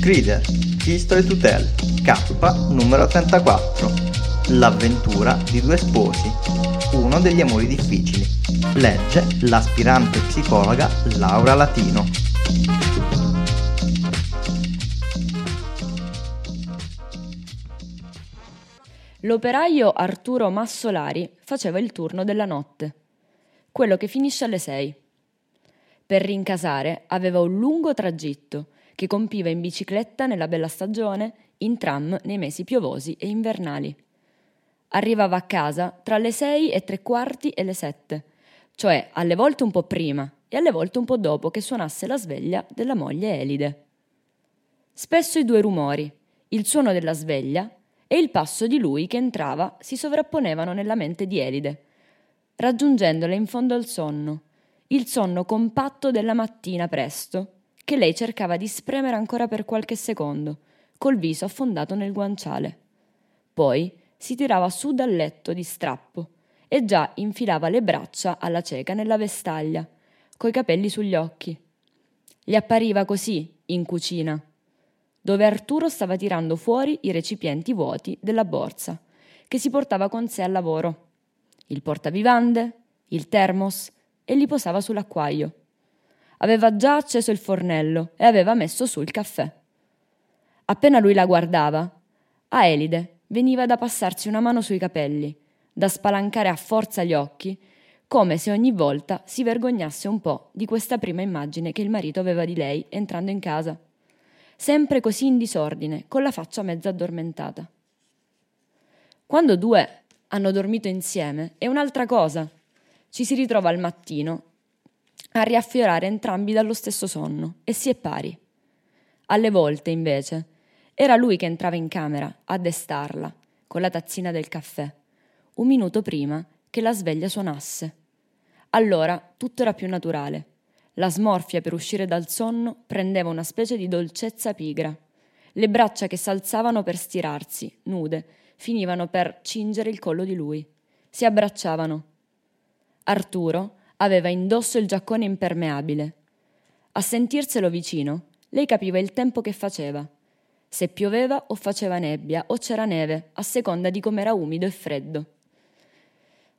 Crider, History to Tell, K numero 34. L'avventura di due sposi, uno degli amori difficili. Legge l'aspirante psicologa Laura Latino. L'operaio Arturo Massolari faceva il turno della notte, quello che finisce alle sei. Per rincasare aveva un lungo tragitto che compiva in bicicletta nella bella stagione, in tram nei mesi piovosi e invernali. Arrivava a casa tra le sei e tre quarti e le sette, cioè alle volte un po' prima e alle volte un po' dopo che suonasse la sveglia della moglie Elide. Spesso i due rumori, il suono della sveglia e il passo di lui che entrava si sovrapponevano nella mente di Elide, raggiungendole in fondo al sonno, il sonno compatto della mattina presto, che lei cercava di spremere ancora per qualche secondo, col viso affondato nel guanciale. Poi si tirava su dal letto di strappo e già infilava le braccia alla cieca nella vestaglia, coi capelli sugli occhi. Gli appariva così in cucina dove Arturo stava tirando fuori i recipienti vuoti della borsa che si portava con sé al lavoro, il portavivande, il termos e li posava sull'acquaio. Aveva già acceso il fornello e aveva messo su il caffè. Appena lui la guardava, a Elide veniva da passarsi una mano sui capelli, da spalancare a forza gli occhi, come se ogni volta si vergognasse un po' di questa prima immagine che il marito aveva di lei entrando in casa sempre così in disordine, con la faccia mezza addormentata. Quando due hanno dormito insieme è un'altra cosa. Ci si ritrova al mattino a riaffiorare entrambi dallo stesso sonno e si è pari. Alle volte, invece, era lui che entrava in camera a destarla con la tazzina del caffè, un minuto prima che la sveglia suonasse. Allora tutto era più naturale la smorfia per uscire dal sonno prendeva una specie di dolcezza pigra. Le braccia che s'alzavano per stirarsi, nude, finivano per cingere il collo di lui. Si abbracciavano. Arturo aveva indosso il giaccone impermeabile. A sentirselo vicino, lei capiva il tempo che faceva. Se pioveva o faceva nebbia o c'era neve, a seconda di com'era umido e freddo.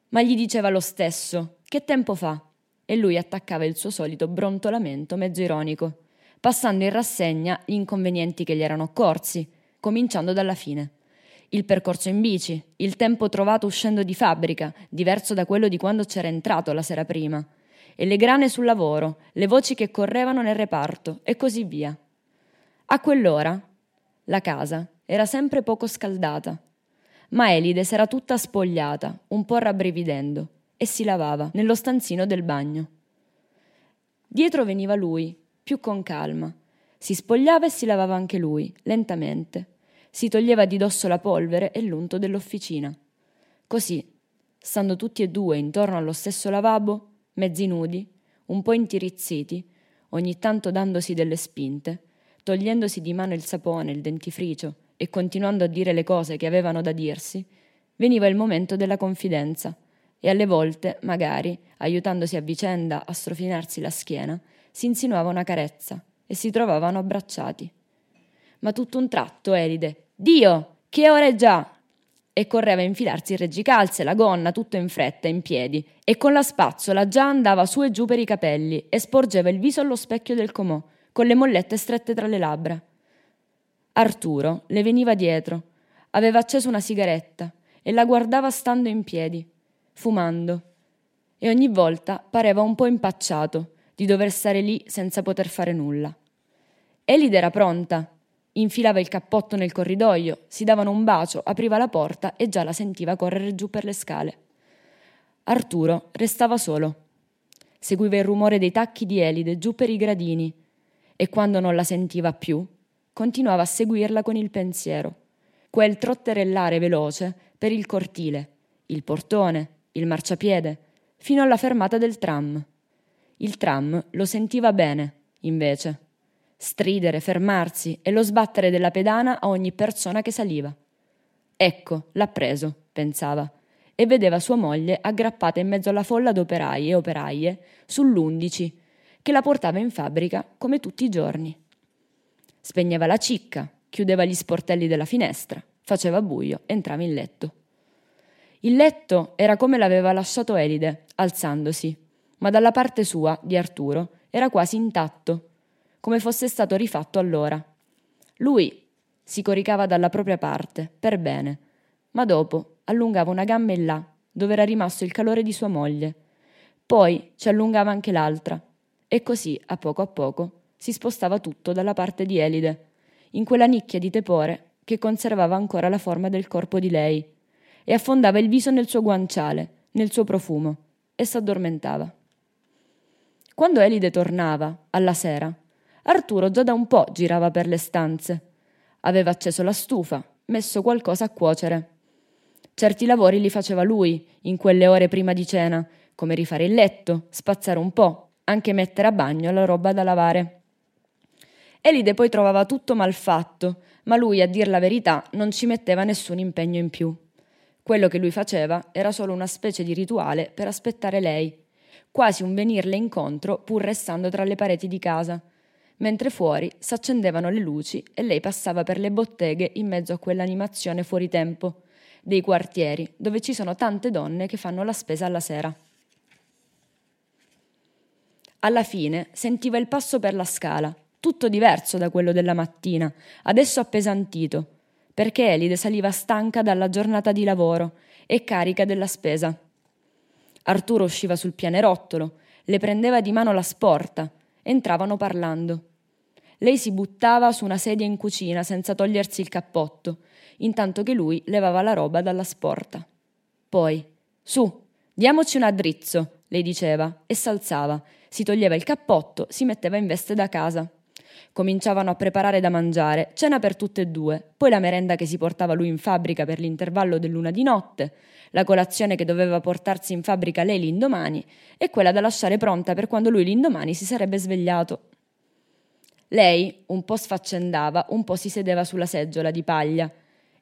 Ma gli diceva lo stesso: Che tempo fa? e lui attaccava il suo solito brontolamento mezzo ironico, passando in rassegna gli inconvenienti che gli erano occorsi, cominciando dalla fine. Il percorso in bici, il tempo trovato uscendo di fabbrica, diverso da quello di quando c'era entrato la sera prima, e le grane sul lavoro, le voci che correvano nel reparto, e così via. A quell'ora la casa era sempre poco scaldata, ma Elide s'era tutta spogliata, un po' rabbrividendo, e si lavava nello stanzino del bagno. Dietro veniva lui, più con calma. Si spogliava e si lavava anche lui, lentamente. Si toglieva di dosso la polvere e l'unto dell'officina. Così, stando tutti e due intorno allo stesso lavabo, mezzi nudi, un po' intirizziti, ogni tanto dandosi delle spinte, togliendosi di mano il sapone, il dentifricio e continuando a dire le cose che avevano da dirsi, veniva il momento della confidenza e alle volte, magari, aiutandosi a vicenda a strofinarsi la schiena, si insinuava una carezza e si trovavano abbracciati. Ma tutto un tratto Elide, Dio, che ora è già! E correva a infilarsi il reggicalze, la gonna, tutto in fretta, in piedi, e con la spazzola già andava su e giù per i capelli e sporgeva il viso allo specchio del comò, con le mollette strette tra le labbra. Arturo le veniva dietro, aveva acceso una sigaretta e la guardava stando in piedi, fumando, e ogni volta pareva un po' impacciato di dover stare lì senza poter fare nulla. Elide era pronta, infilava il cappotto nel corridoio, si davano un bacio, apriva la porta e già la sentiva correre giù per le scale. Arturo restava solo. Seguiva il rumore dei tacchi di Elide giù per i gradini e quando non la sentiva più, continuava a seguirla con il pensiero. Quel trotterellare veloce per il cortile, il portone, il marciapiede, fino alla fermata del tram. Il tram lo sentiva bene, invece. Stridere, fermarsi e lo sbattere della pedana a ogni persona che saliva. Ecco, l'ha preso, pensava, e vedeva sua moglie aggrappata in mezzo alla folla d'operai e operaie sull'undici, che la portava in fabbrica come tutti i giorni. Spegneva la cicca, chiudeva gli sportelli della finestra, faceva buio, entrava in letto. Il letto era come l'aveva lasciato Elide, alzandosi, ma dalla parte sua, di Arturo, era quasi intatto, come fosse stato rifatto allora. Lui si coricava dalla propria parte, per bene, ma dopo allungava una gamba in là, dove era rimasto il calore di sua moglie. Poi ci allungava anche l'altra, e così, a poco a poco, si spostava tutto dalla parte di Elide, in quella nicchia di tepore che conservava ancora la forma del corpo di lei, e affondava il viso nel suo guanciale, nel suo profumo, e s'addormentava. Quando Elide tornava, alla sera, Arturo già da un po' girava per le stanze. Aveva acceso la stufa, messo qualcosa a cuocere. Certi lavori li faceva lui, in quelle ore prima di cena, come rifare il letto, spazzare un po', anche mettere a bagno la roba da lavare. Elide poi trovava tutto mal fatto, ma lui, a dir la verità, non ci metteva nessun impegno in più. Quello che lui faceva era solo una specie di rituale per aspettare lei, quasi un venirle incontro pur restando tra le pareti di casa, mentre fuori s'accendevano le luci e lei passava per le botteghe in mezzo a quell'animazione fuori tempo, dei quartieri, dove ci sono tante donne che fanno la spesa alla sera. Alla fine sentiva il passo per la scala, tutto diverso da quello della mattina, adesso appesantito, perché Elide saliva stanca dalla giornata di lavoro e carica della spesa. Arturo usciva sul pianerottolo, le prendeva di mano la sporta, entravano parlando. Lei si buttava su una sedia in cucina senza togliersi il cappotto, intanto che lui levava la roba dalla sporta. Poi, su, diamoci un addrizzo, lei diceva, e s'alzava, si toglieva il cappotto, si metteva in veste da casa. Cominciavano a preparare da mangiare, cena per tutte e due, poi la merenda che si portava lui in fabbrica per l'intervallo dell'una di notte, la colazione che doveva portarsi in fabbrica lei l'indomani e quella da lasciare pronta per quando lui l'indomani si sarebbe svegliato. Lei un po' sfaccendava, un po' si sedeva sulla seggiola di paglia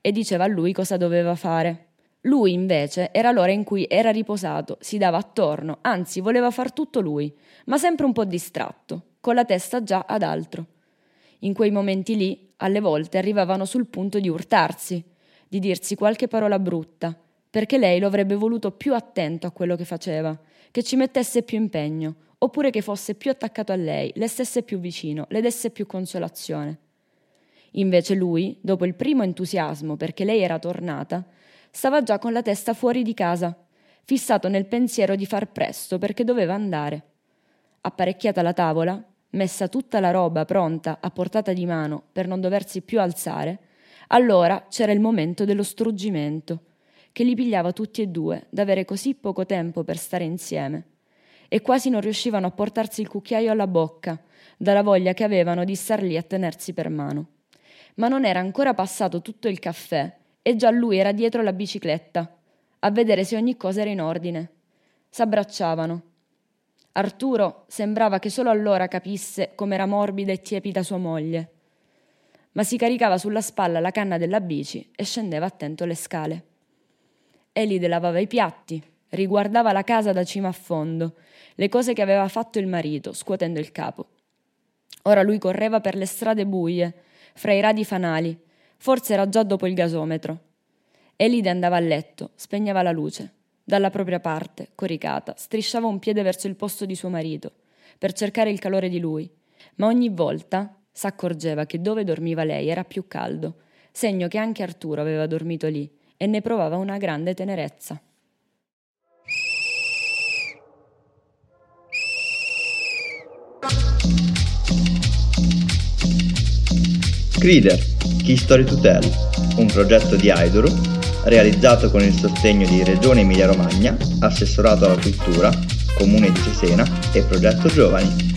e diceva a lui cosa doveva fare. Lui invece era l'ora in cui era riposato, si dava attorno, anzi voleva far tutto lui, ma sempre un po' distratto, con la testa già ad altro. In quei momenti lì, alle volte arrivavano sul punto di urtarsi, di dirsi qualche parola brutta, perché lei lo avrebbe voluto più attento a quello che faceva, che ci mettesse più impegno, oppure che fosse più attaccato a lei, le stesse più vicino, le desse più consolazione. Invece lui, dopo il primo entusiasmo perché lei era tornata, stava già con la testa fuori di casa, fissato nel pensiero di far presto perché doveva andare. Apparecchiata la tavola, messa tutta la roba pronta a portata di mano per non doversi più alzare, allora c'era il momento dello struggimento, che li pigliava tutti e due d'avere così poco tempo per stare insieme, e quasi non riuscivano a portarsi il cucchiaio alla bocca, dalla voglia che avevano di star lì a tenersi per mano ma non era ancora passato tutto il caffè e già lui era dietro la bicicletta, a vedere se ogni cosa era in ordine. S'abbracciavano. Arturo sembrava che solo allora capisse com'era morbida e tiepida sua moglie. Ma si caricava sulla spalla la canna della bici e scendeva attento le scale. Elide lavava i piatti, riguardava la casa da cima a fondo, le cose che aveva fatto il marito, scuotendo il capo. Ora lui correva per le strade buie, fra i radi fanali. Forse era già dopo il gasometro. Elide andava a letto, spegneva la luce. Dalla propria parte, coricata, strisciava un piede verso il posto di suo marito, per cercare il calore di lui. Ma ogni volta s'accorgeva che dove dormiva lei era più caldo, segno che anche Arturo aveva dormito lì, e ne provava una grande tenerezza. Crider, Key Story to Tell, un progetto di Aidoru realizzato con il sostegno di Regione Emilia-Romagna, Assessorato alla Cultura, Comune di Cesena e Progetto Giovani.